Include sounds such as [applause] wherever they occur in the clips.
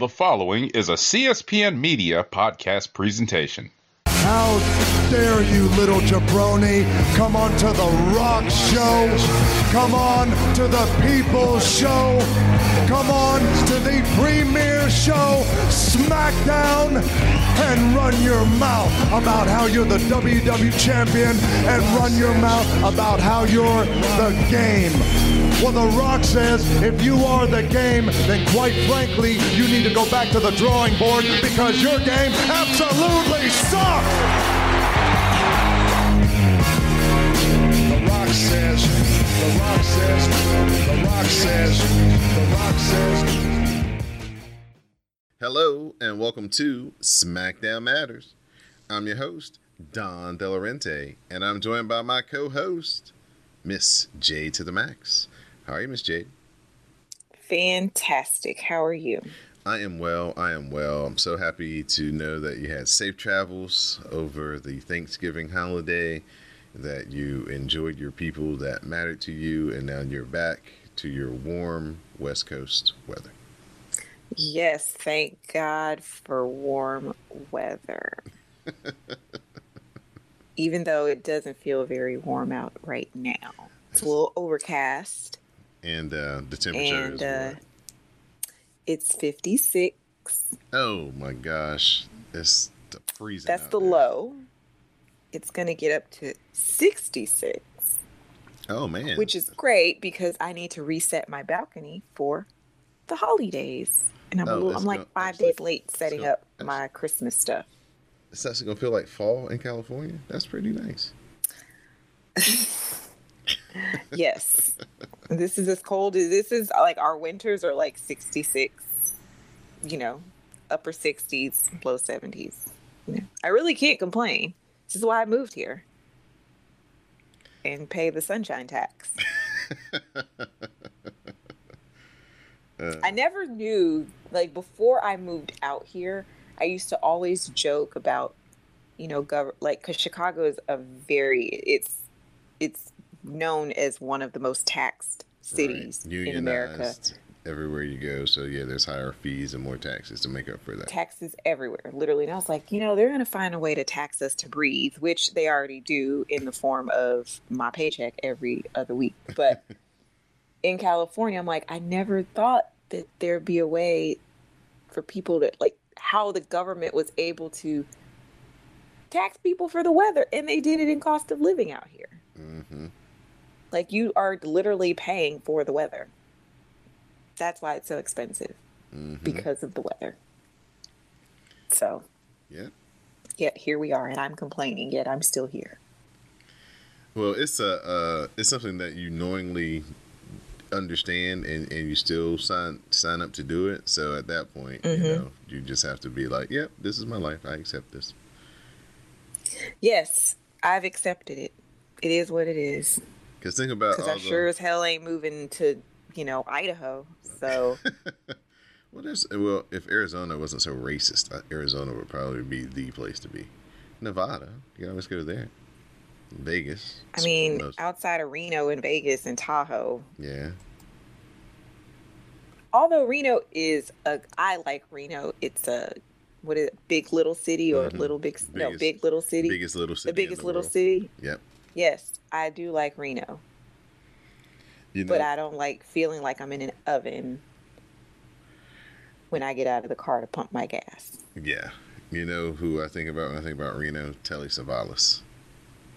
The following is a CSPN Media podcast presentation. How dare you, little jabroni, come on to the rock show, come on to the people's show, come on to the premiere show, SmackDown, and run your mouth about how you're the WWE champion and run your mouth about how you're the game. Well, The Rock says if you are the game, then quite frankly, you need to go back to the drawing board because your game absolutely sucks. The Rock says, The Rock says, The Rock says, The Rock says. Hello and welcome to SmackDown Matters. I'm your host, Don Delarente, and I'm joined by my co-host, Miss Jade to the Max. How are you, Miss Jade? Fantastic. How are you? I am well. I am well. I'm so happy to know that you had safe travels over the Thanksgiving holiday, that you enjoyed your people that mattered to you, and now you're back to your warm West Coast weather. Yes, thank God for warm weather. [laughs] Even though it doesn't feel very warm out right now, it's a little overcast And uh, the temperature and is uh, what? it's 56. Oh my gosh, it's the freezing. That's the there. low. It's going to get up to 66, Oh man, which is great because I need to reset my balcony for the holidays. And I'm, a Oh, little, I'm like gonna- five days late setting gonna- up my Christmas stuff. it's actually gonna feel like fall in California. That's pretty nice. [laughs] Yes. this is as cold as this is like our winters are like 66, you know, upper 60s, low 70s. You know, I really can't complain. This is why I moved here and pay the sunshine tax. Uh, I never knew, like, before I moved out here, I used to always joke about, you know, gov- like, because Chicago is a very, it's, it's known as one of the most taxed cities right. in America. Everywhere you go. So yeah, there's higher fees and more taxes to make up for that. Taxes everywhere, literally. And I was like, you know, they're going to find a way to tax us to breathe, which they already do in the form of my paycheck every other week. But [laughs] in California, I'm like, I never thought that there'd be a way for people to, like, how the government was able to tax people for the weather. And they did it in cost of living out here. hmm Like, you are literally paying for the weather. That's why it's so expensive hmm because of the weather. So, Yeah. yet here we are, and I'm complaining, yet I'm still here. Well, it's a uh, it's something that you knowingly understand and, and you still sign sign up to do it. So at that point, you Mhm. know, you just have to be like, "Yep, this is my life. I accept this." Yes, I've accepted it. It is what it is. Because think about Because I the, sure as hell ain't moving to, you know, Idaho. So, [laughs] well, there's well, if Arizona wasn't so racist, uh, Arizona would probably be the place to be. Nevada, you can always go there. Vegas. I mean, most- outside of Reno and Vegas and Tahoe, yeah, although Reno is a, I like Reno. It's a, what is it, big little city or Mhm. little big, no, big little city? biggest little city. the biggest the little world. city. Yep. Yes, I do like Reno. You know, but I don't like feeling like I'm in an oven when I get out of the car to pump my gas. Yeah. You know who I think about when I think about Reno? Telly Savalas.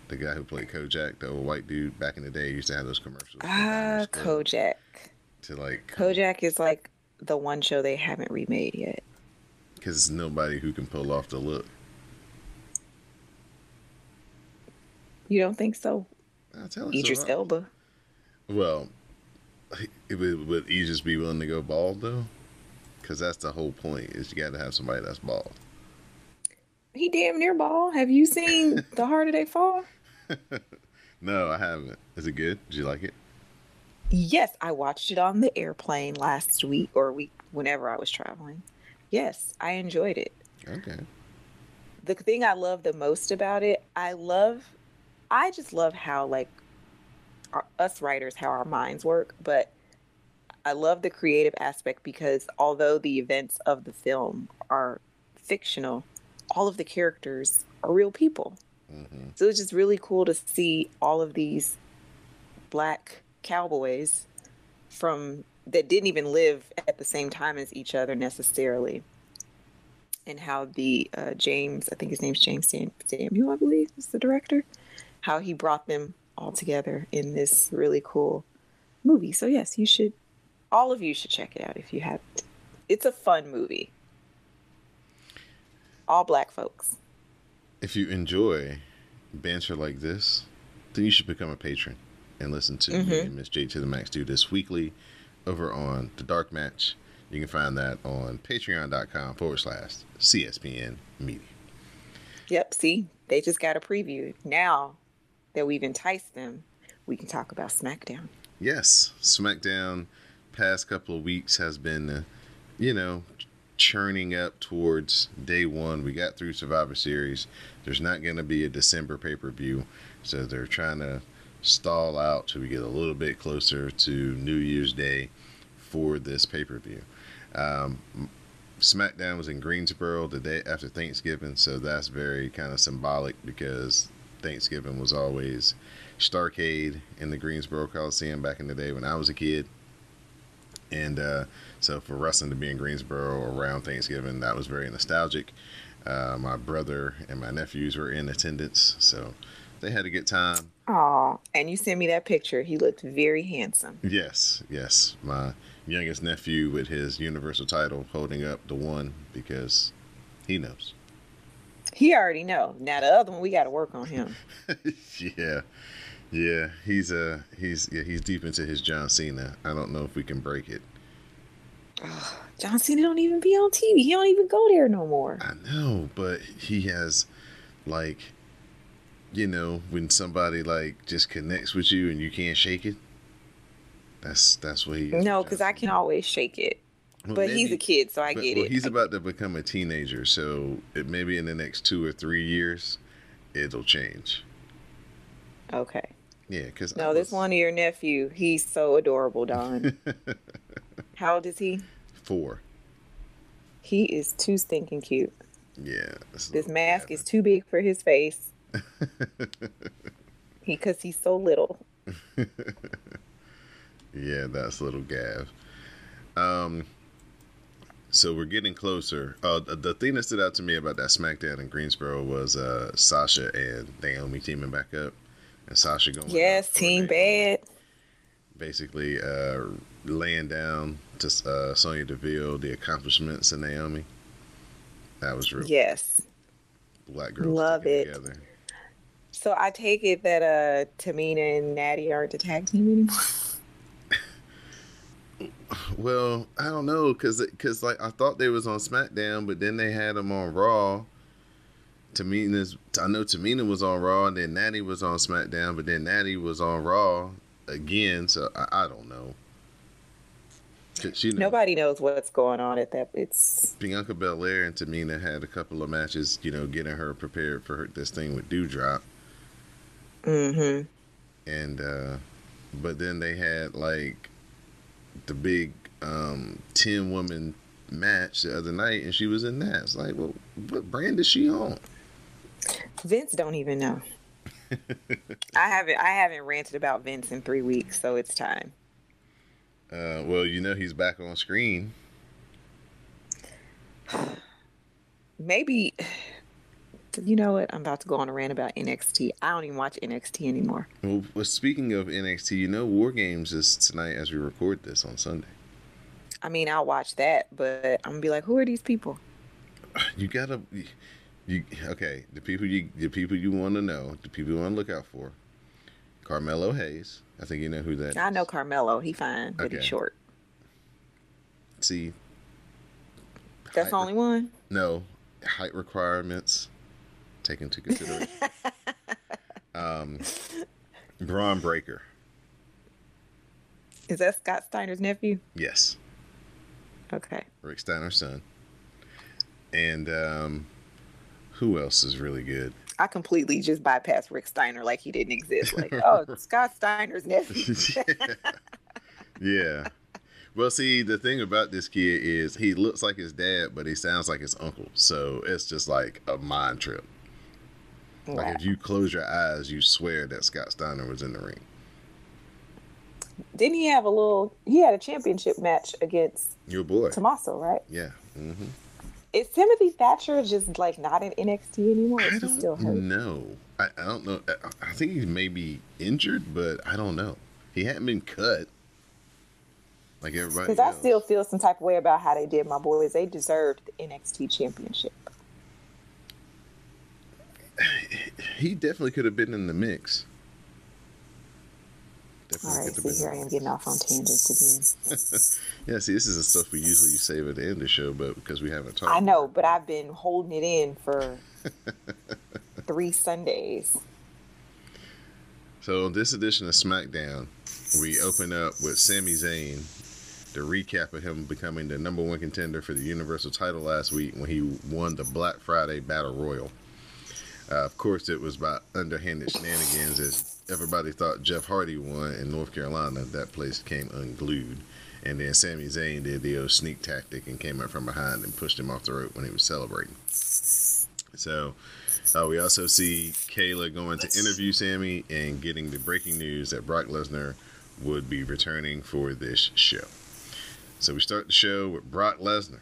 The guy who played Kojak, the old white dude back in the day, used to have those commercials. Ah, Kojak. To like, Kojak is like the one show they haven't remade yet. because nobody who can pull off the look. You don't think so? I tell you, Idris Elba. Well, it would, would Idris be willing to go bald though? Because that's the whole point. Is you got to have somebody that's bald. He damn near bald. Have you seen [laughs] The Harder They Fall? [laughs] No, I haven't. Is it good? Did you like it? Yes, I watched it on the airplane last week or week whenever I was traveling. Yes, I enjoyed it. Okay. the thing I love the most about it, I love, I just love how like our, us writers how our minds work. But I love the creative aspect because although the events of the film are fictional, all of the characters are real people. hmm So it's just really cool to see all of these black cowboys from that didn't even live at the same time as each other necessarily. And how the uh, James, I think his name's James Sam- Samuel, I believe, is the director. How he brought them all together in this really cool movie. So yes, you should, all of you should check it out if you haven't. It's a fun movie. All black folks. If you enjoy banter like this, then you should become a patron and listen to me Mhm. and Miss J to the Max do this weekly over on the Dark Match. You can find that on patreon.com forward slash CSPN Media. Yep, see, they just got a preview. Now that we've enticed them, we can talk about SmackDown. Yes, SmackDown past couple of weeks has been, uh, you know, churning up towards day one. We got through Survivor Series. There's not going to be a December pay per view, so they're trying to stall out till we get a little bit closer to New Year's Day for this pay per view. Um, SmackDown was in Greensboro the day after Thanksgiving, so that's very kind of symbolic because Thanksgiving was always Starcade in the Greensboro Coliseum back in the day when I was a kid. And uh, so for wrestling to be in Greensboro around Thanksgiving, that was very nostalgic. Uh, my brother and my nephews were in attendance, so they had a good time. Oh, and you sent me that picture. He looked very handsome. Yes, yes. My youngest nephew with his Universal title holding up the one because he knows. He already know. Now the other one, we got to work on him. [laughs] yeah, yeah. He's uh he's yeah he's deep into his John Cena. I don't know if we can break it. [sighs] John Cena don't even be on TV. He don't even go there no more. I know, but he has like you know when somebody like just connects with you and you can't shake it. That's that's what he. No, because I can always shake it. Well, But he's a kid, so I but- get well, it. He's about to become a teenager, so it maybe in the next two or three years, it'll change. Okay. Yeah, because No, this one of your nephew, he's so adorable, Don. [laughs] How old is he? four. He is too stinking cute. Yeah, This mask is too big for his face. [laughs] He, cause he's so little. [laughs] Yeah, that's little Gav. Um, so we're getting closer. Uh, the, the thing that stood out to me about that SmackDown in Greensboro was uh, Sasha and Naomi teaming back up, and Sasha going. Yes, team bad. Basically, uh, laying down to uh, Sonya Deville the accomplishments of Naomi. That was real. Yes. Black girls Love it. together. So I take it that uh Tamina and Natty aren't the tag team anymore. [laughs] Well, I don't know, cause, cause like I thought they was on SmackDown, but then they had them on Raw. Tamina's, I know Tamina was on Raw, and then Natty was on SmackDown, but then Natty was on Raw again. So I, I don't know. 'Cause, you know, Nobody knows what's going on at that. It's Bianca Belair and Tamina had a couple of matches, you know, getting her prepared for her, this thing with Doudrop, mm-hmm. and uh, but then they had like the big um, ten woman match the other night, and she was in that. It's like, well, what brand is she on? Vince don't even know. [laughs] I haven't I haven't ranted about Vince in three weeks, so it's time. Uh, well, you know, he's back on screen. [sighs] Maybe you know what? I'm about to go on a rant about NXT. I don't even watch NXT anymore. Well, well, speaking of NXT, you know, War Games is tonight as we record this on Sunday. I mean, I'll watch that, but I'm gonna be like, who are these people? [sighs] You gotta, you okay? The people you, the people you want to know, the people you want to look out for. Carmelo Hayes. I think you know who that I is. know Carmelo. He fine, but Okay. he's short. See, That's the only one. No, height requirements taken into consideration. um, Bron Breakker. Is that Scott Steiner's nephew? Yes, Okay. Rick Steiner's son. And um, who else is really good? I completely just bypassed Rick Steiner like he didn't exist. Like, oh, [laughs] Scott Steiner's nephew. [laughs] yeah. Well, see, the thing about this kid is he looks like his dad, but he sounds like his uncle. So it's just like a mind trip. Like if you close your eyes, you swear that Scott Steiner was in the ring. Didn't he have a little? He had a championship match against Your boy. Tommaso, right? Yeah. hmm Is Timothy Thatcher just like not in NXT anymore? I Is he don't still hurt? know. I, I don't know. I, I think he may be injured, but I don't know. He hadn't been cut. Like everybody Because I still feel some type of way about how they did my boys. They deserved the NXT championship. [sighs] he definitely could have been in the mix. Definitely All right, see here I am getting off on tangents again. [laughs] Yeah, see, this is the stuff we usually save at the end of the show, but because we haven't talked. I know, but I've been holding it in for [laughs] three Sundays. So, on this edition of SmackDown, we open up with Sami Zayn, the recap of him becoming the number one contender for the Universal title last week when he won the Black Friday Battle Royal. Uh, of course, it was by underhanded shenanigans as everybody thought Jeff Hardy won in North Carolina. That place came unglued. And then Sami Zayn did the old sneak tactic and came up from behind and pushed him off the rope when he was celebrating. So, uh, we also see Kayla going to interview Sami and getting the breaking news that Brock Lesnar would be returning for this show. So we start the show with Brock Lesnar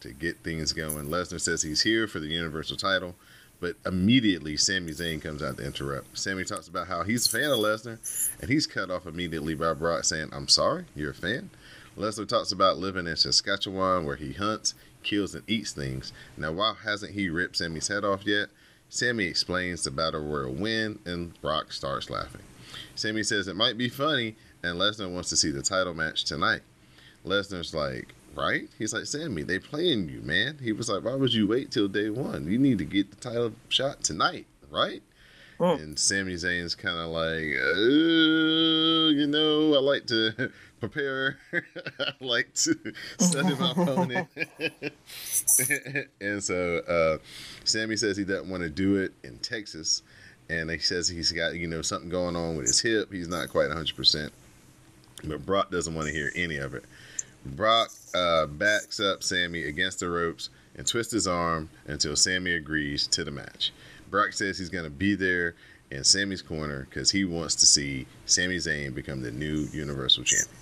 to get things going. Lesnar says he's here for the Universal title, but immediately Sami Zayn comes out to interrupt. Sami talks about how he's a fan of Lesnar, and he's cut off immediately by Brock saying, I'm sorry, you're a fan? Lesnar talks about living in Saskatchewan where he hunts, kills, and eats things. Now, why hasn't he ripped Sami's head off yet? Sami explains the Battle Royal win, and Brock starts laughing. Sami says it might be funny, and Lesnar wants to see the title match tonight. Lesnar's like, right? He's like, Sami, they playing you, man. He was like, why would you wait till day one? You need to get the title shot tonight, right? Mm. And Sami Zayn's kind of like, uh, you know, I like to [laughs] prepare. [laughs] I like to [laughs] study my opponent. and so uh, Sami says he doesn't want to do it in Texas. And he says he's got, you know, something going on with his hip. He's not quite 100%. But Brock doesn't want to hear any of it. Brock uh, backs up Sami against the ropes and twists his arm until Sami agrees to the match. Brock says he's going to be there in Sami's corner because he wants to see Sami Zayn become the new Universal Champion.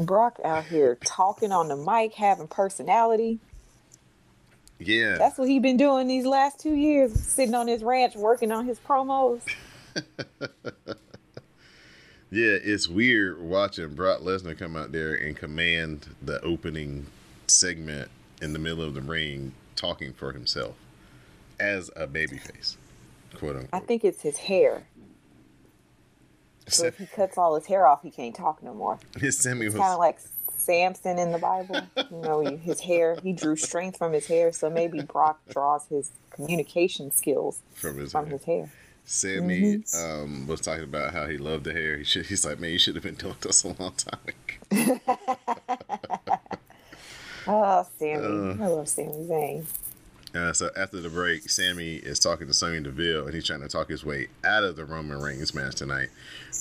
Brock out here talking on the mic, having personality. Yeah. That's what he's been doing these last two years, sitting on his ranch working on his promos. [laughs] Yeah, it's weird watching Brock Lesnar come out there and command the opening segment in the middle of the ring, talking for himself as a babyface, quote unquote. I think it's his hair. So if he [laughs] cuts all his hair off, he can't talk no more. His Sami It's was kind of like Samson in the Bible. You know, his hair, he drew strength from his hair. So maybe Brock draws his communication skills from his from hair. his hair. Sami um, was talking about how he loved the hair. He should, he's like, man, you should have been doing this a long time ago. [laughs] Oh, Sami. Uh. I love Sami Zayn. Uh, so after the break, Sami is talking to Sonya Deville, and he's trying to talk his way out of the Roman Reigns match tonight.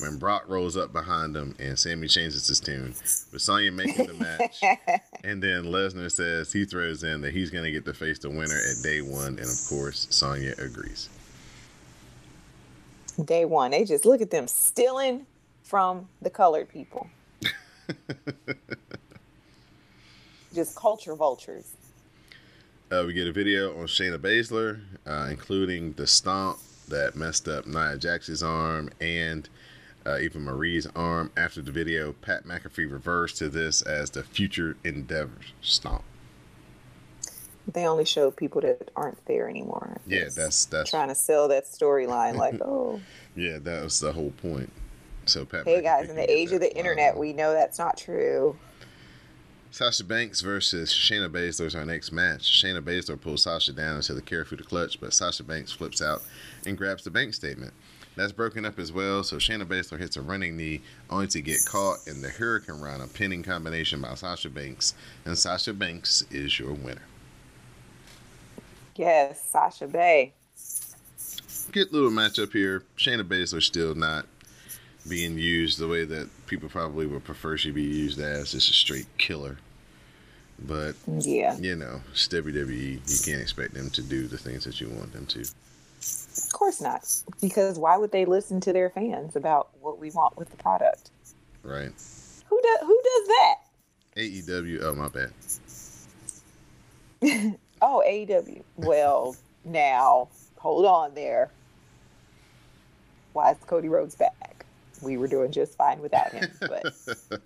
When Brock rolls up behind him, and Sami changes his tune, with Sonya making the match, [laughs] and then Lesnar says he throws in that he's going to get to face the winner at day one, and of course, Sonya agrees. Day one. They just look at them stealing from the colored people. [laughs] just culture vultures. Uh, we get a video on Shayna Baszler, uh, including the stomp that messed up Nia Jax's arm and uh, even Marie's arm. After the video, Pat McAfee reversed to this as the future endeavors stomp. They only show people that aren't there anymore. Yeah, that's that's trying to sell that storyline. Like, [laughs] oh, yeah, that was the whole point. So Pat. hey guys, in the age of the internet, line. we know that's not true. Sasha Banks versus Shayna Baszler is our next match. Shayna Baszler pulls Sasha down into the Kirifuda clutch, but Sasha Banks flips out and grabs the bank statement. That's broken up as well, so Shayna Baszler hits a running knee only to get caught in the Hurricane Rana pinning combination by Sasha Banks, and Sasha Banks is your winner. Yes, Sasha Bay. Good little matchup here. Shayna Baszler still not being used the way that people probably would prefer she be used as, just a straight killer. But Yeah. you know, it's WWE. You can't expect them to do the things that you want them to. Of course not. Because why would they listen to their fans about what we want with the product? Right? Who does who does that? AEW. Oh my bad. [laughs] Oh, AEW. Well, now hold on there. Why is Cody Rhodes back? We were doing just fine without him, but [laughs]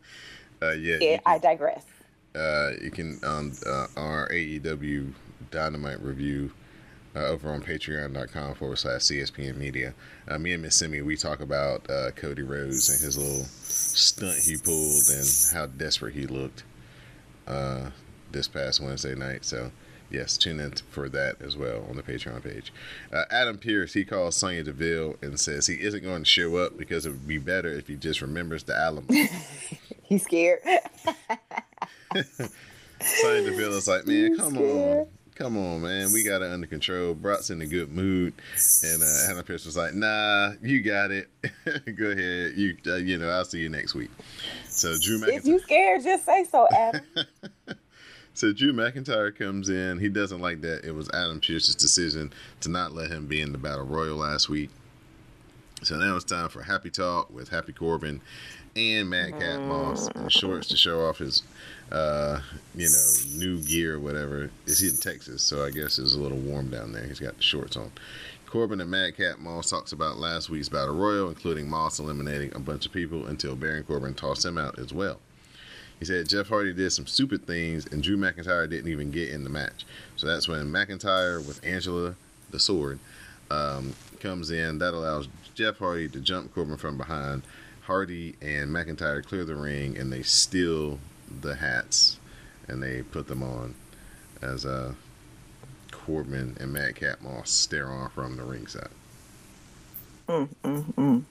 Uh, yeah. it, I digress. Uh, you can on uh, our AEW Dynamite review uh, over on patreon.com forward slash CSPN Media. Uh, me and Miss Simi, we talk about uh, Cody Rhodes and his little stunt he pulled and how desperate he looked uh, this past Wednesday night. So, yes, tune in for that as well on the Patreon page. Uh, Adam Pearce, he calls Sonya Deville and says he isn't going to show up because it would be better if he just remembers the Alamo. [laughs] He's scared. [laughs] Sonya Deville is like, man, You come scared? on. Come on, man. We got it under control. Brock's in a good mood. And uh, Hannah Pearce was like, nah, you got it. [laughs] Go ahead. You uh, you know, I'll see you next week. So Drew if you scared, just say so, Adam. So Drew McIntyre comes in. He doesn't like that. It was Adam Pearce's decision to not let him be in the Battle Royal last week. So now it's time for Happy Talk with Happy Corbin and Madcap Moss in shorts to show off his, uh, you know, new gear or whatever. Is he in Texas? So I guess it's a little warm down there. He's got the shorts on. Corbin and Madcap Moss talks about last week's Battle Royal, including Moss eliminating a bunch of people until Baron Corbin tossed him out as well. He said Jeff Hardy did some stupid things and Drew McIntyre didn't even get in the match. So that's when McIntyre with Angela the Sword um, comes in. That allows Jeff Hardy to jump Corbin from behind. Hardy and McIntyre clear the ring and they steal the hats and they put them on as uh, Corbin and Madcap Moss stare on from the ringside. Mm, mm, mm.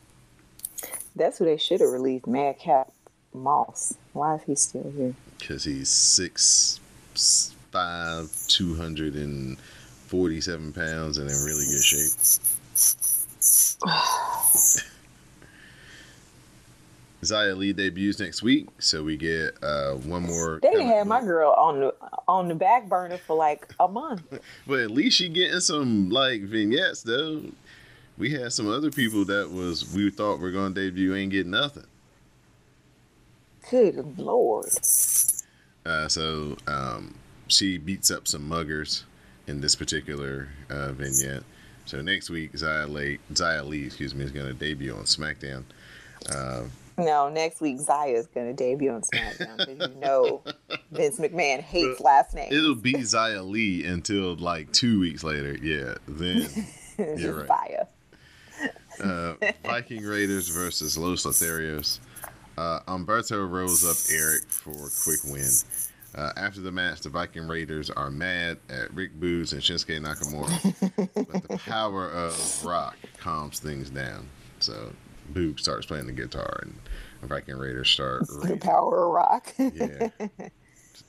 That's who they should have released, Madcap Moss. Why is he still here? because he's six five, two hundred and forty-seven pounds, and in really good shape. [sighs] Zaya Lee debuts next week, so we get uh, one more. They had my girl on the on the back burner for like a month. [laughs] But at least she getting some like vignettes though. We had some other people that was we thought were gonna debut ain't getting nothing. Good lord. Uh, so um, she beats up some muggers in this particular uh, vignette. So next week, Zia Lee, Zia Lee, excuse me, is going to debut on SmackDown. Uh, No, next week Zaya's gonna debut on SmackDown because you know [laughs] Vince McMahon hates last names. it'll be Zia Lee until like two weeks later. Yeah, then [laughs] you're right. Zaya. uh, Viking Raiders versus Los Lotharios. Uh, Humberto rolls up Eric for a quick win. Uh, after the match, the Viking Raiders are mad at Rick Boogs and Shinsuke Nakamura, but the power of Rock calms things down. So Boog starts playing the guitar, and the Viking Raiders start. The power of rock. Yeah, [laughs]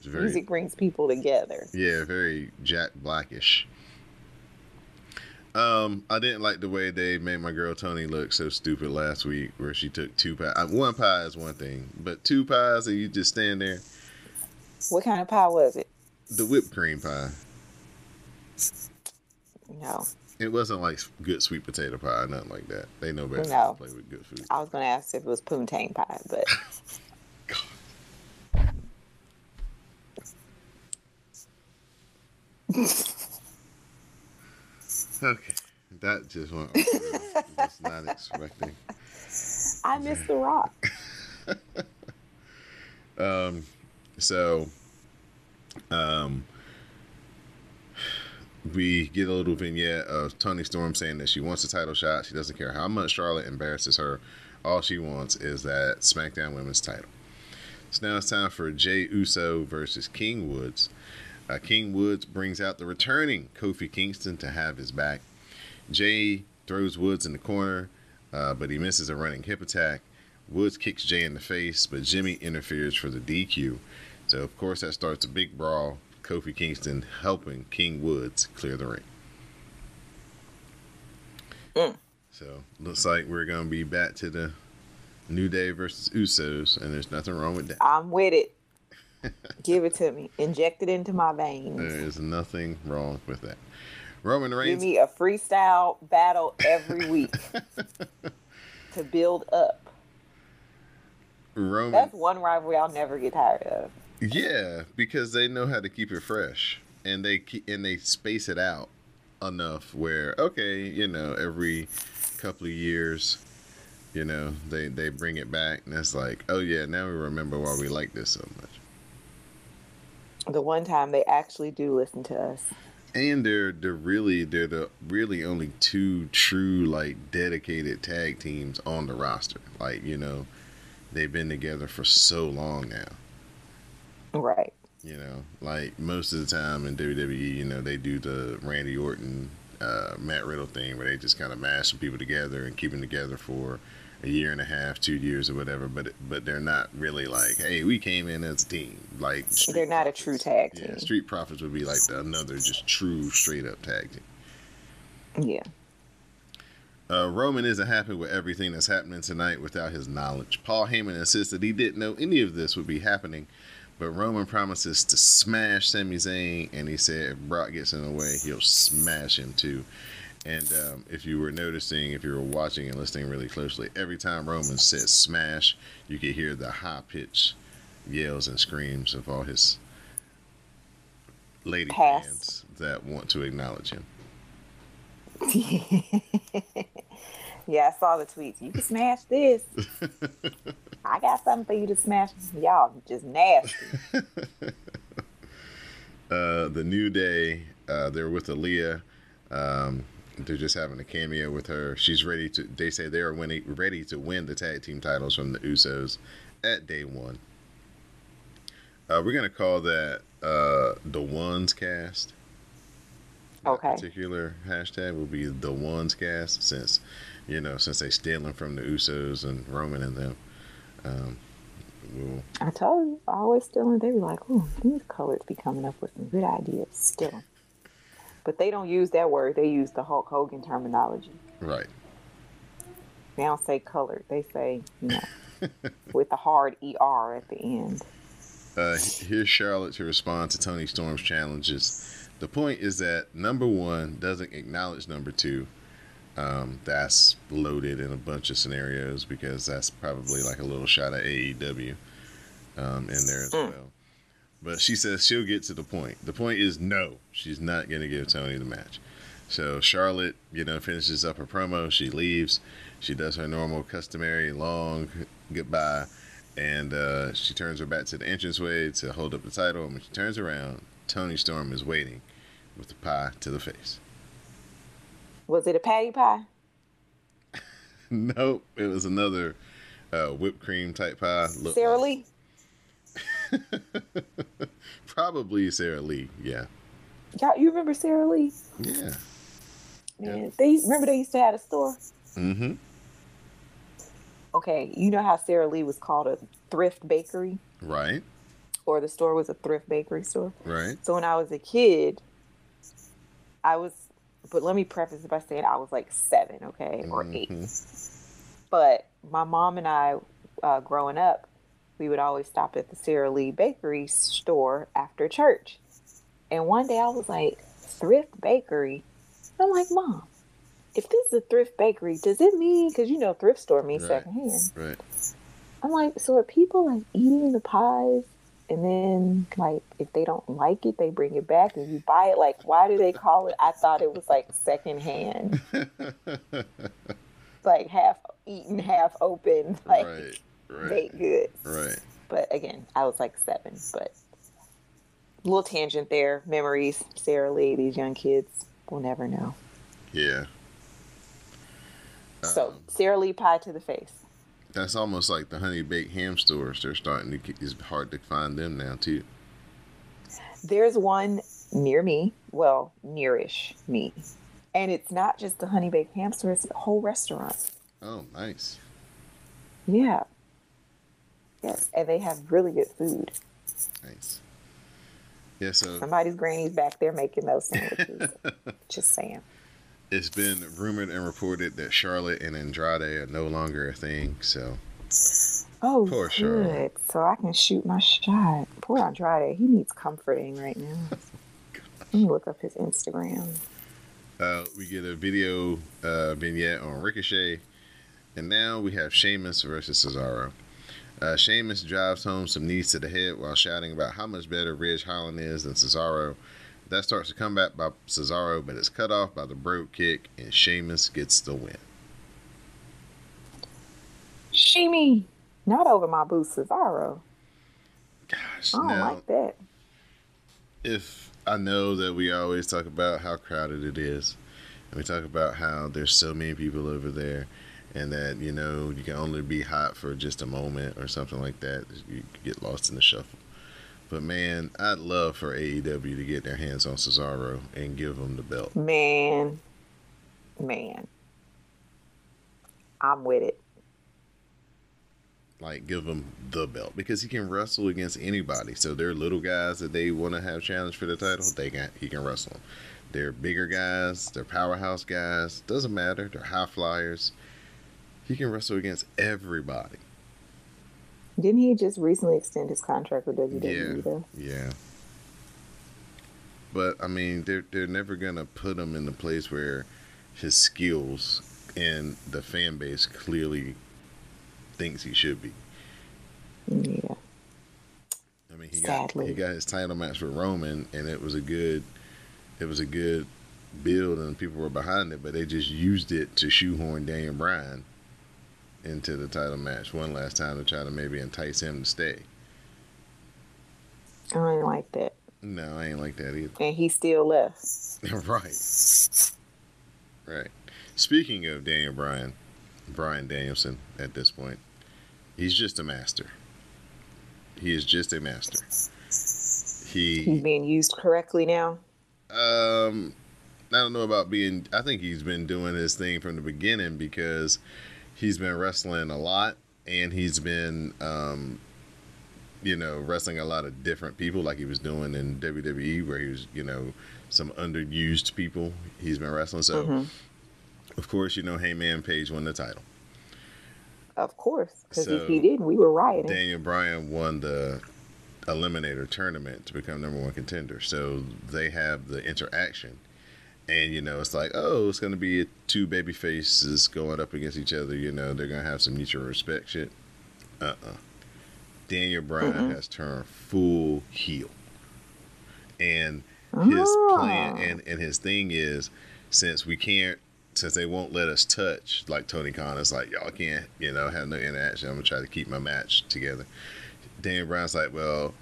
very Music brings people together. yeah, very Jack Blackish. Um, I didn't like the way they made my girl Toni look so stupid last week, where she took two pies. One pie is one thing, but two pies and you just stand there. What kind of pie was it? The whipped cream pie. No, It wasn't like good sweet potato pie, nothing like that. They know better No. play with good food. I was gonna ask if it was poontang pie, but [laughs] [laughs] Okay, that just went. [laughs] the- was not expecting. I miss the rock. [laughs] Um, so, um, we get a little vignette of Toni Storm saying that she wants a title shot. She doesn't care how much Charlotte embarrasses her. All she wants is that SmackDown Women's title. So now it's time for Jey Uso versus King Woods. Uh, King Woods brings out the returning Kofi Kingston to have his back. Jey throws Woods in the corner, uh, but he misses a running hip attack. Woods kicks Jey in the face, but Jimmy interferes for the DQ. So, of course, that starts a big brawl. Kofi Kingston helping King Woods clear the ring. Mm. So, looks like we're going to be back to the New Day versus Usos, and there's nothing wrong with that. I'm with it. Give it to me. Inject it into my veins. There is nothing wrong with that. Roman Reigns. Give me a freestyle battle every week [laughs] to build up. Roman. That's one rivalry I'll never get tired of. Yeah, because they know how to keep it fresh, and they keep, and they space it out enough where okay, you know, every couple of years, you know, they they bring it back, and it's like, oh yeah, now we remember why we like this so much. The one time they actually do listen to us. And they're they're really they're the really only two true like dedicated tag teams on the roster. Like you know, they've been together for so long now. Right. You know, like most of the time in WWE, you know, they do the Randy Orton, uh, Matt Riddle thing where they just kind of mash some people together and keep them together for a year and a half, two years or whatever. But but they're not really like, hey, we came in as a team. Like Street They're not a true tag Yeah, team. Street Profits would be like the, another just true straight up tag team. Yeah. Uh, Roman isn't happy with everything that's happening tonight without his knowledge. Paul Heyman insists that he didn't know any of this would be happening, but Roman promises to smash Sami Zayn, and he said if Brock gets in the way, he'll smash him too. And um, if you were noticing, if you were watching and listening really closely, every time Roman said smash, you could hear the high pitched yells and screams of all his lady Pass. fans that want to acknowledge him. [laughs] yeah, I saw the tweets. You can smash this. [laughs] I got something for you to smash. Y'all just nasty. [laughs] uh, the New Day. Uh, they're with Aaliyah. Um, they're just having a cameo with her. She's ready to. They say they are winning, ready to win the tag team titles from the Usos at day one. Uh, we're gonna call that uh, the Ones Cast. That Okay. particular hashtag will be the Ones Cast since you know since they stealing from the Usos and Roman and them. Um, we'll I told you, always stealing. They be like, "Ooh, these colors be coming up with some good ideas." Still, but they don't use that word. They use the Hulk Hogan terminology. right. They don't say colored. They say, you know, [laughs] with the hard er at the end. Uh, here's Charlotte to respond to Toni Storm's challenges. The point is that number one doesn't acknowledge number two. Um, that's loaded in a bunch of scenarios because that's probably like a little shot at AEW um, in there as Mm. well. But she says she'll get to the point. The point is no, she's not going to give Toni the match. So Charlotte, you know, finishes up her promo. She leaves. She does her normal, customary long goodbye, and uh, she turns her back to the entranceway to hold up the title. And when she turns around, Toni Storm is waiting with the pie to the face. Was it a patty pie? [laughs] nope, it was another uh, whipped cream type pie. Looked Sarah like- Lee? [laughs] Probably Sara Lee. Yeah, Y'all, you remember Sara Lee? yeah. Man, they remember they used to have a store. Mm-hmm. Okay, you know how Sara Lee was called a thrift bakery, Right. or the store was a thrift bakery store. Right. So when I was a kid, I was, but let me preface it by saying I was like seven, okay, or eight. Mhm. But my mom and I, uh, growing up, we would always stop at the Sara Lee Bakery store after church. And one day I was like, thrift bakery? I'm like, Mom, if this is a thrift bakery, does it mean, because you know, thrift store means Right. secondhand. Right. I'm like, so are people like eating the pies and then like if they don't like it, they bring it back and you buy it? Like, why do they call it? I thought it was like secondhand, [laughs] like half eaten, half open, like right. Right. baked goods. Right. But again, I was like seven. But little tangent there. Memories. Sara Lee. These young kids will never know. Yeah. so Um, Sara Lee pie to the face. That's almost like the honey baked ham stores. They're starting to. get- It's hard to find them now too. There's one near me, well, nearish me. And it's not just the honey baked hamster, it's a whole restaurant. Oh, nice. Yeah. Yes. And they have really good food. Nice. Yeah. So Somebody's granny's back there making those sandwiches. [laughs] just saying. it's been rumored and reported that Charlotte and Andrade are no longer a thing. So Oh, Poor good. Charlotte. So I can shoot my shot. Poor Andrade. He needs comforting right now. [laughs] Let me look up his Instagram. Uh, we get a video uh, vignette on Ricochet, and now we have Sheamus versus Cesaro. Uh, Sheamus drives home some knees to the head while shouting about how much better Ridge Holland is than Cesaro. That starts a comeback by Cesaro, but it's cut off by the Brogue kick, and Sheamus gets the win. Shimi. Not over my boo Cesaro. Gosh, I don't now like that. if I know that we always talk about how crowded it is, and we talk about how there's so many people over there, and that you know you can only be hot for just a moment or something like that, you get lost in the shuffle. But man, I'd love for AEW to get their hands on Cesaro and give him the belt. Man. Man. I'm with it. Like give him the belt because he can wrestle against anybody. So they're little guys that they want to have challenge for the title. They can he can wrestle them. They're bigger guys. They're powerhouse guys. Doesn't matter. They're high flyers. He can wrestle against everybody. Didn't he just recently extend his contract with WWE Yeah. though? Yeah. But I mean, they're they're never gonna put him in the place where his skills and the fan base clearly thinks he should be. Yeah. I mean, he got he got his title match with Roman, and it was a good, it was a good build, and people were behind it. But they just used it to shoehorn Daniel Bryan into the title match one last time to try to maybe entice him to stay. I ain't like that. No, I ain't like that either. And he still left. [laughs] right, right. Speaking of Daniel Bryan, Brian Danielson, at this point, he's just a master. He is just a master. He He's being used correctly now. Um, I don't know about being. I think he's been doing his thing from the beginning because he's been wrestling a lot and he's been, um, you know, wrestling a lot of different people like he was doing in WWE, where he was, you know, some underused people he's been wrestling. So, Mhm. of course, you know, Hangman Page won the title. Of course. Because So, if he didn't, we were rioting. Daniel Bryan won the Eliminator tournament to become number one contender. So they have the interaction. And, you know, it's like, oh, it's going to be two baby faces going up against each other. You know, they're going to have some mutual respect shit. Uh uh Daniel Bryan Mm-mm. has turned full heel. And his Oh. plan and, and his thing is since we can't since they won't let us touch like tony khan is like y'all can't you know have no interaction i'm gonna try to keep my match together dan brown's like well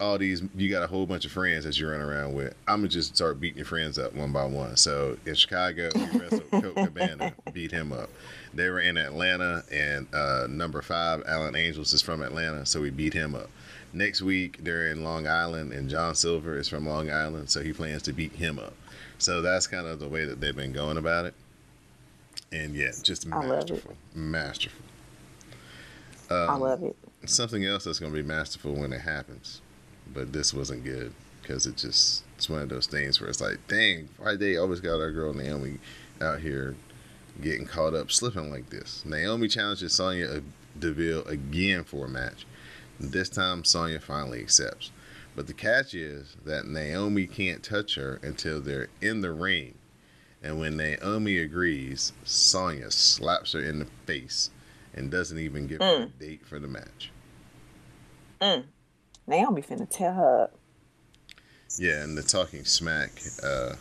all these you got a whole bunch of friends that you run around with i'm gonna just start beating your friends up one by one so in chicago we wrestled [laughs] colt cabana beat him up they were in atlanta and uh, number five alan angels is from atlanta so we beat him up Next week they're in Long Island, and John Silver is from Long Island, so he plans to beat him up. So that's kind of the way that they've been going about it. And yeah, just I love it. masterful, masterful. Um, I love it. Something else that's going to be masterful when it happens, but this wasn't good because it just it's one of those things where it's like, dang, why they always got our girl Naomi out here getting caught up slipping like this? Naomi challenges Sonya Deville again for a match. This time, Sonya finally accepts. But the catch is that Naomi can't touch her until they're in the ring. And when Naomi agrees, Sonya slaps her in the face and doesn't even give her a date for the match. Mm. Naomi finna tell her up. Yeah, and the Talking Smack uh,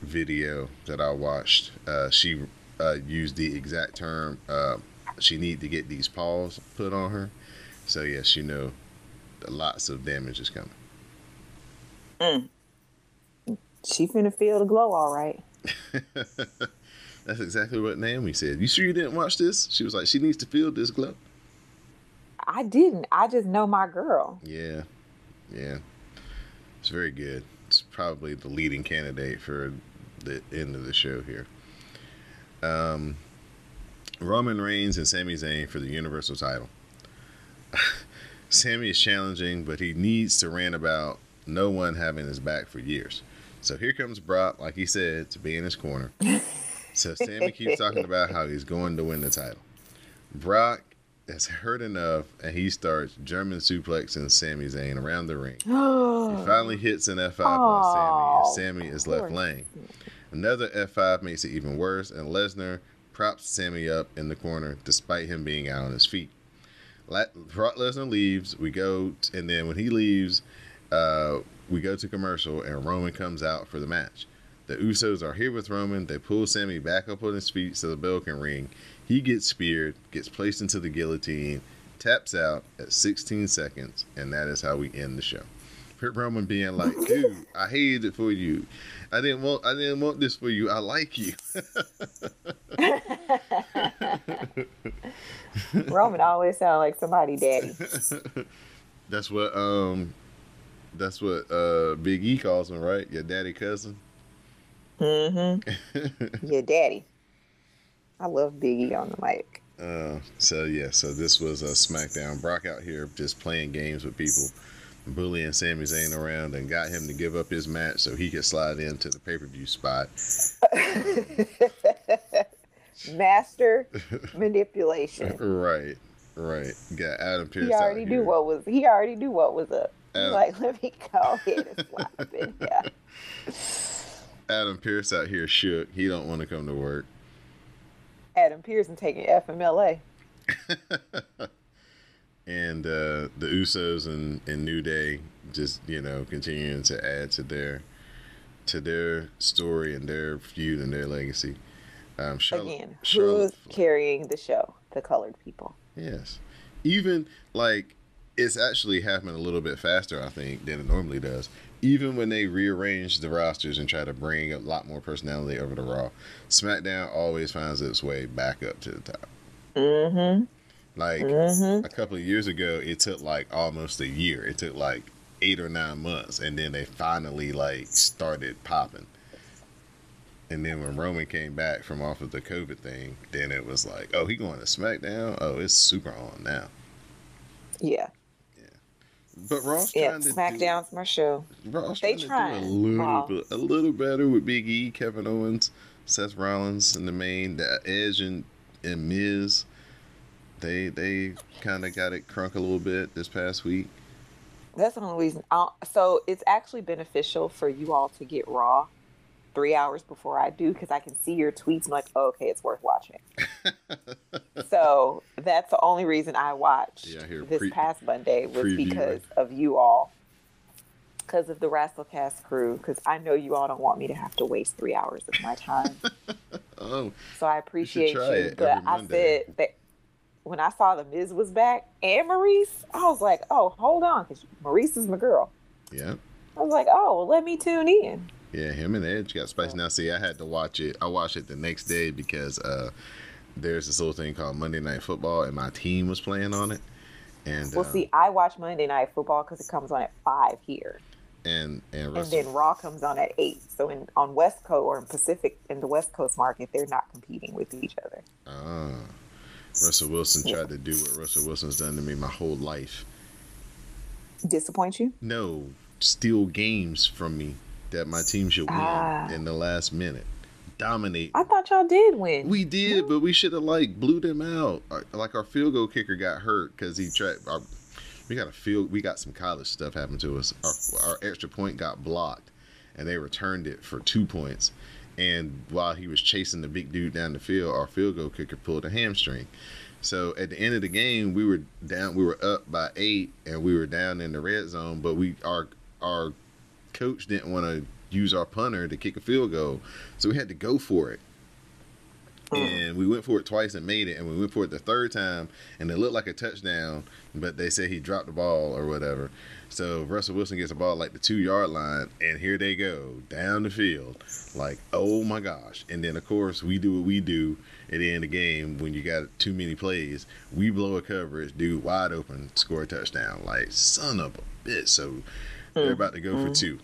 video that I watched, uh, she uh, used the exact term. Uh, she need to get these paws put on her. So yes, you know, lots of damage is coming. She finna feel the glow, all right. [laughs] That's exactly what Naomi said. You sure you didn't watch this? She was like, she needs to feel this glow. I didn't. I just know my girl. Yeah, yeah, it's very good. It's probably the leading candidate for the end of the show here. Um, Roman Reigns and Sami Zayn for the Universal title. [laughs] Sami is challenging, but he needs to rant about no one having his back for years. So here comes Brock, like he said, to be in his corner. So Sami keeps talking about how he's going to win the title. Brock has hurt enough, and he starts German suplexing Sami Zayn around the ring. [gasps] He finally hits an F5 on Sami, and Sami is left laying. Another F5 makes it even worse, and Lesnar props Sami up in the corner despite him being out on his feet. Brock Lesnar leaves. We go, and then when he leaves, uh, we go to commercial, and Roman comes out for the match. The Usos are here with Roman. They pull Sami back up on his feet so the bell can ring. He gets speared, gets placed into the guillotine, taps out at 16 seconds, and that is how we end the show. Put Roman being like, [laughs] "Dude, I hated it for you. I didn't want. I didn't want this for you. I like you." [laughs] Roman always sound like somebody daddy. [laughs] that's what um, that's what uh Big E calls him, right? Your daddy cousin. Mm-hmm. Your daddy. I love Biggie on the mic. Uh, so yeah, so this was a SmackDown. Brock out here just playing games with people, bullying Sami Zayn around, and got him to give up his match so he could slide into the pay per view spot. [laughs] Master manipulation. Right, right. Got Adam Pearce. He already knew what was. He already knew what was up. Adam- like, let me go ahead and slap it. Yeah. Adam Pearce out here shook. He don't want to come to work. Adam Pearson taking FMLA. [laughs] and uh, the Usos and, and New Day just you know continuing to add to their to their story and their feud and their legacy. Um, Charlotte, Again, Charlotte who's carrying the show? The colored people. Yes. Even like it's actually happening a little bit faster, I think, than it normally does. Even when they rearrange the rosters and try to bring a lot more personality over to Raw, SmackDown always finds its way back up to the top. Mm-hmm. Like Mhm. a couple of years ago, it took like almost a year. It took like eight or nine months, and then they finally like started popping. And then when Roman came back from off of the COVID thing, then it was like, oh, he going to SmackDown? Oh, it's super on now. Yeah. But Raw's Yeah. trying to SmackDown's my show. do, Raw's They trying do a little bit, a little better with Big E, Kevin Owens, Seth Rollins in the main, the Edge and, and Miz. They they kind of got it crunk a little bit this past week. That's the only reason. I'll, so it's actually beneficial for you all to get Raw three hours before I do because I can see your tweets. and like, oh, okay, it's worth watching. [laughs] so that's the only reason I watched Yeah, I this pre- past Monday was previewing. because of you all, because of the Wrestlecast crew. Because I know you all don't want me to have to waste three hours of my time. [laughs] Oh, So I appreciate try you. But I said that when I saw the Miz was back and Maryse, I was like, oh, hold on, because Maryse is my girl. yeah, I was like, oh, well, let me tune in. Yeah. Him and Edge got spicy. Now, see, I had to watch it. I watched it the next day because uh, there's this little thing called Monday Night Football, and my team was playing on it. And Well, uh, see, I watch Monday Night Football because it comes on at five here, and and, and then Raw comes on at eight. So in on West Coast or in Pacific in the West Coast market, they're not competing with each other. Ah, Russell Wilson tried to do what Russell Wilson's done to me my whole life. Disappoint you? No, steal games from me that my team should win Ah. in the last minute. Dominate. I thought y'all did win. We did, but we should have like blew them out. Our- Like our field goal kicker got hurt because he tried. Our, we got a field. We got some college stuff happened to us. Our, our extra point got blocked, and they returned it for two points. And while he was chasing the big dude down the field, our field goal kicker pulled a hamstring. So at the end of the game, we were down. We were up by eight, and we were down in the red zone. But we our our coach didn't want to use our punter to kick a field goal, so we had to go for it. And we went for it twice and made it and we went for it the third time and it looked like a touchdown but they said he dropped the ball or whatever. So russell wilson gets the ball like the two yard line and here they go down the field like oh my gosh. And then of course we do what we do at the end of the game when you got too many plays. We blow a coverage dude wide open score a touchdown. Like son of a bitch. So they're about to go for two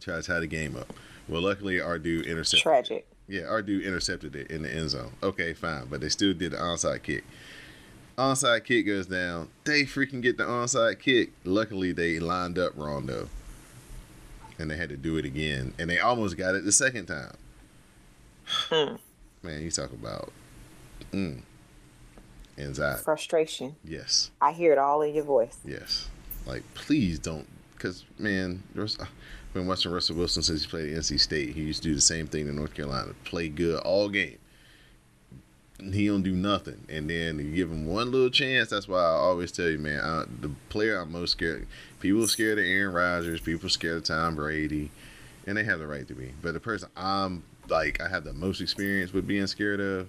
try to tie the game up well luckily our dude intercepted Tragic. yeah, our dude intercepted it in the end zone. Okay, fine, but they still did the onside kick. Onside kick goes down. They freaking get the onside kick. Luckily, they lined up wrong though, and they had to do it again, and they almost got it the second time. Hmm. [sighs] Man, you talk about. Mm. anxiety. Frustration. Yes, I hear it all in your voice. yes. Like, please don't, because man, there's I've uh, been watching Russell Wilson since he played at NC State. He used to do the same thing in North Carolina, play good all game. He don't do nothing, and then you give him one little chance. That's why I always tell you, man, I, the player I'm most scared. People are scared of Aaron Rodgers. People are scared of Tom Brady, and they have the right to be. But the person I'm like, I have the most experience with being scared of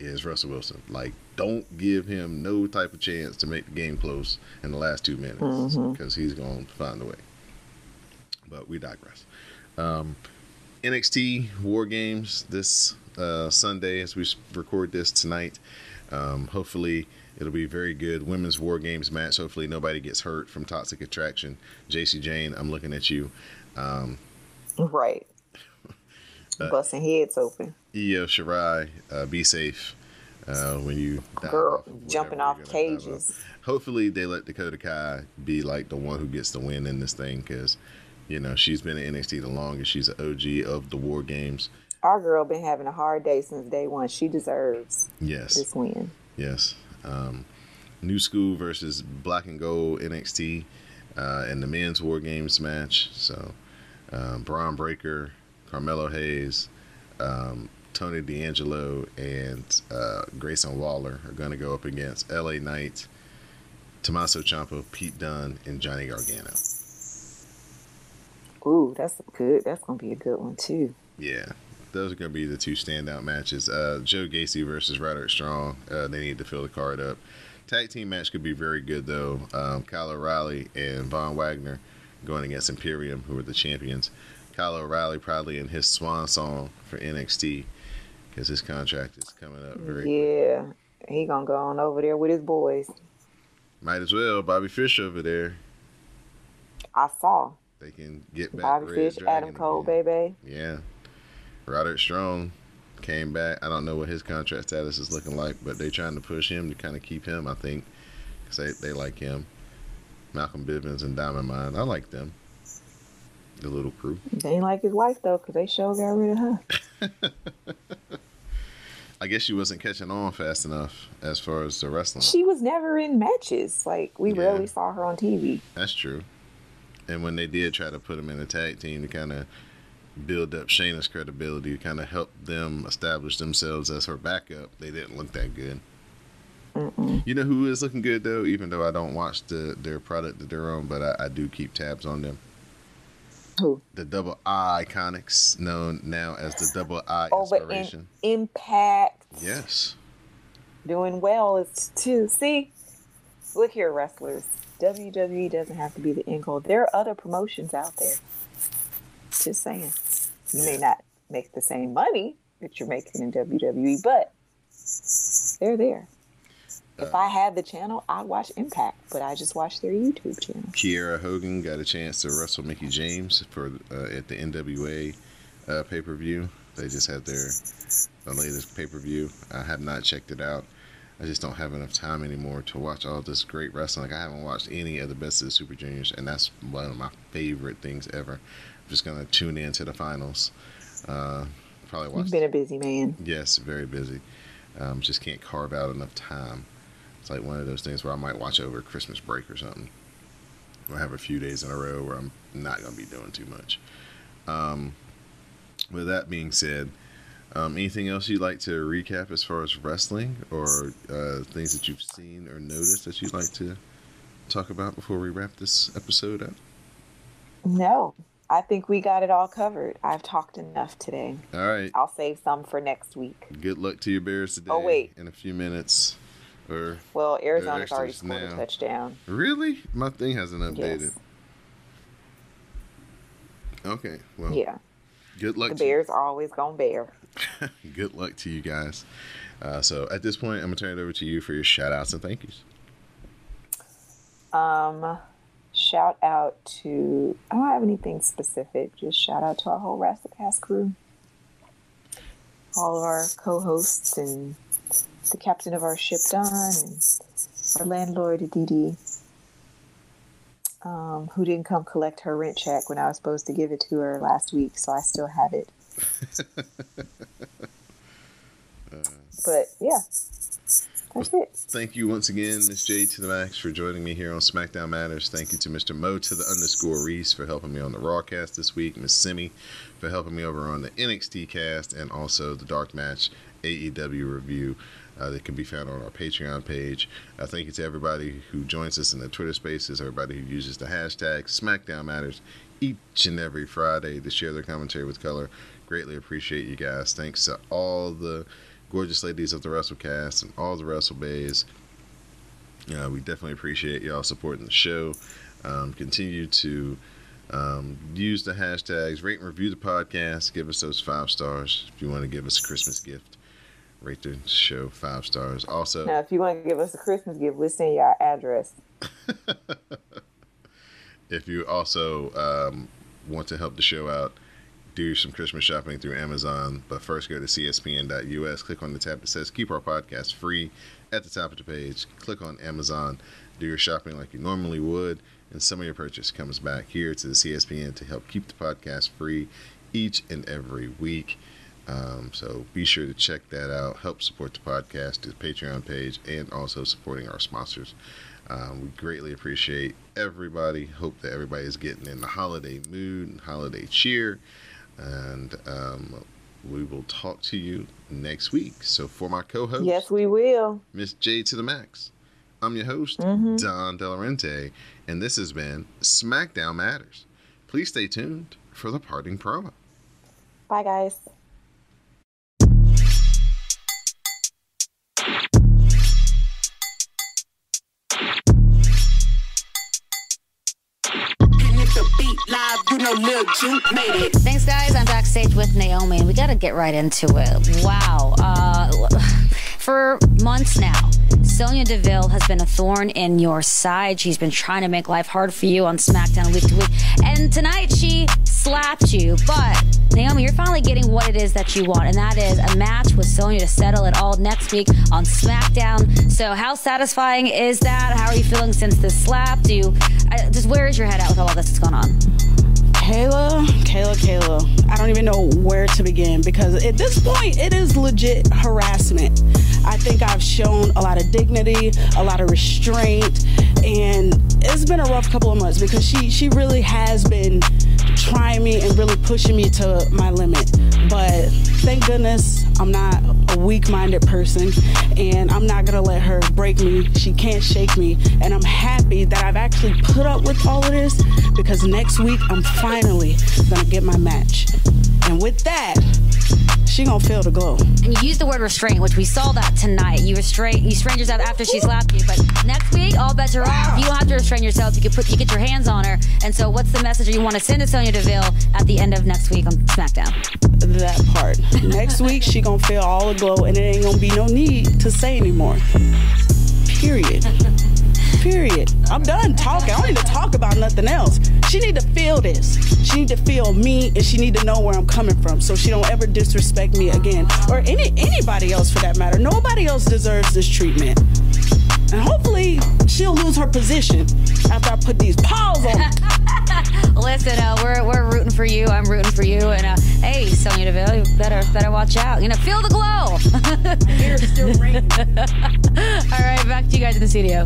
is Russell Wilson. Like, don't give him no type of chance to make the game close in the last two minutes because he's going to find a way. But we digress. Um, NXT War Games this uh, Sunday as we record this tonight. Um, hopefully, it'll be very good women's War Games match. Hopefully, nobody gets hurt from Toxic Attraction. Jacy Jayne, I'm looking at you. Um, Right. Uh, Busting heads open. Io Shirai, uh, be safe uh, when you Girl, off of jumping off dive off. cages. Hopefully, they let Dakota Kai be like the one who gets the win in this thing because, you know, she's been in NXT the longest. She's an OG of the War Games. Our girl been having a hard day since day one. She deserves Yes, this win. yes. Um, New School versus Black and Gold NXT uh, in the men's War Games match. So, um, Bron Breakker, Carmelo Hayes, um, Tony D'Angelo, and uh, Grayson Waller are going to go up against LA Knight, Tommaso Ciampa, Pete Dunne, and Johnny Gargano. Ooh, that's good. That's gonna be a good one too. Yeah, those are going to be the two standout matches. Uh, Joe Gacy versus Roderick Strong. Uh, they need to fill the card up. Tag team match could be very good though. Um, Kyle O'Reilly and Von Wagner going against Imperium, who are the champions. Kyle O'Reilly probably in his swan song for NXT because his contract is coming up very. quick. Yeah, he gonna go on over there with his boys. Might as well. Bobby Fish over there. I saw They can get back. Bobby Red Fish, Dragon Adam Cole, again. baby. Yeah. Roderick Strong came back. I don't know what his contract status is looking like, but they're trying to push him to kind of keep him, I think, because they, they like him. Malcolm Bivens and Diamond Mine. I like them. The little crew. They ain't like his wife though, cause they sure got rid of her. [laughs] I guess she wasn't catching on fast enough as far as the wrestling. She was never in matches. Like we Yeah. rarely saw her on TV. That's true. And when they did try to put him in a tag team to kind of build up Shayna's credibility, to kind of help them establish themselves as her backup, they didn't look that good. Mm-mm. You know who is looking good though, even though I don't watch the their product that they're on, but I, I do keep tabs on them. Who? The Double I Iconics, known now as the Double I Oh, but in Inspiration. Impact. Yes. Doing well is too. See, look here, wrestlers. WWE doesn't have to be the end goal. There are other promotions out there. Just saying. You may not make the same money that you're making in WWE, but they're there. If I had the channel, I'd watch Impact, but I just watch their YouTube channel. Kiera Hogan got a chance to wrestle Mickie James for uh, at the NWA uh, pay per view. They just had their the latest pay per view. I have not checked it out. I just don't have enough time anymore to watch all this great wrestling. Like I haven't watched any of the best of the Super Juniors, and that's one of my favorite things ever. I'm just gonna tune in to the finals. Uh, probably watch. You've been a busy man. Yes, very busy. Um, just can't carve out enough time. It's like one of those things where I might watch over Christmas break or something. I have a few days in a row where I'm not going to be doing too much. Um, with that being said, um, anything else you'd like to recap as far as wrestling or uh, things that you've seen or noticed that you'd like to talk about before we wrap this episode up? No, I think we got it all covered. I've talked enough today. All right. I'll save some for next week. Good luck to your Bears today. Oh, wait. In a few minutes. Or Well, Arizona's already scored now. a touchdown. Really? My thing hasn't updated. Yes. Okay. Well, Yeah. good luck. The Bears are always going to bear. [laughs] good luck to you guys. Uh, so at this point, I'm gonna turn it over to you for your shout outs and thank yous. Um, shout out to, I don't have anything specific, just shout out to our whole WrestleCast crew. All of our co hosts and the captain of our ship, Don, and our landlord, Didi, um, who didn't come collect her rent check when I was supposed to give it to her last week, so I still have it. [laughs] but yeah, That's it. Thank you once again, Miss J to the Max, for joining me here on SmackDown Matters. Thank you to Mr. Mo to the underscore Reese for helping me on the Rawcast this week. Miss Simi for helping me over on the NXT cast and also the Dark Match AEW review. Uh, that can be found on our Patreon page. Uh, thank you to everybody who joins us in the Twitter spaces, everybody who uses the hashtag SmackDown Matters each and every Friday to share their commentary with color. Greatly appreciate you guys. Thanks to all the gorgeous ladies of the WrestleCast and all the WrestleBays. Uh, we definitely appreciate y'all supporting the show. Um, continue to um, use the hashtags, rate and review the podcast, give us those five stars if you want to give us a Christmas gift. Rate the show five stars. Also, Now, if you want to give us a Christmas gift, we'll send you our address. [laughs] if you also um, want to help the show out, do some Christmas shopping through Amazon. But first, go to cspn.us, click on the tab that says Keep Our Podcast Free at the top of the page. Click on Amazon, do your shopping like you normally would, and some of your purchase comes back here to the CSPN to help keep the podcast free each and every week. Um, so be sure to check that out. Help support the podcast, the Patreon page, and also supporting our sponsors. Um, we greatly appreciate everybody. Hope that everybody is getting in the holiday mood and holiday cheer. And um, we will talk to you next week. So for my co-host, Yes, we will. Miss J to the Max, I'm your host, Mhm. Don Delarente, and this has been SmackDown Matters. Please stay tuned for the parting promo. Bye, guys. Thanks, guys. I'm backstage with Naomi, and we got to get right into it. Wow. Uh, for months now, Sonya Deville has been a thorn in your side. She's been trying to make life hard for you on SmackDown week to week. And tonight she slapped you. But, Naomi, you're finally getting what it is that you want, and that is a match with Sonya to settle it all next week on SmackDown. So, how satisfying is that? How are you feeling since this slap? Do you, uh, just where is your head at with all this that's going on? Kayla, Kayla, Kayla. I don't even know where to begin because at this point, it is legit harassment. I think I've shown a lot of dignity, a lot of restraint, and it's been a rough couple of months because she she really has been trying me and really pushing me to my limit. But thank goodness I'm not a weak-minded person, and I'm not gonna let her break me. She can't shake me, and I'm happy that I've actually put up with all of this because next week I'm finally gonna get my match. And with that, she gonna feel the glow. And you used the word restraint, which we saw that tonight. You restrain, you restrained yourself after she slapped you. But next week, all bets are off. You don't have to restrain yourself. You can put, you get your hands on her. And so, what's the message you want to send to Sonya Deville at the end of next week on SmackDown? That part. Next [laughs] week she gonna feel all the glow and it ain't gonna be no need to say anymore. Period. Period. I'm done talking. I don't need to talk about nothing else. She need to feel this. She need to feel me and she need to know where I'm coming from so she don't ever disrespect me again. Or any anybody else for that matter. Nobody else deserves this treatment. And hopefully she'll lose her position after I put these paws on. [laughs] Listen, uh, we're, we're rooting for you. I'm rooting for you. And uh, hey, Sonya Deville, you better better watch out. You know, feel the glow. Still [laughs] all right, back to you guys in the studio.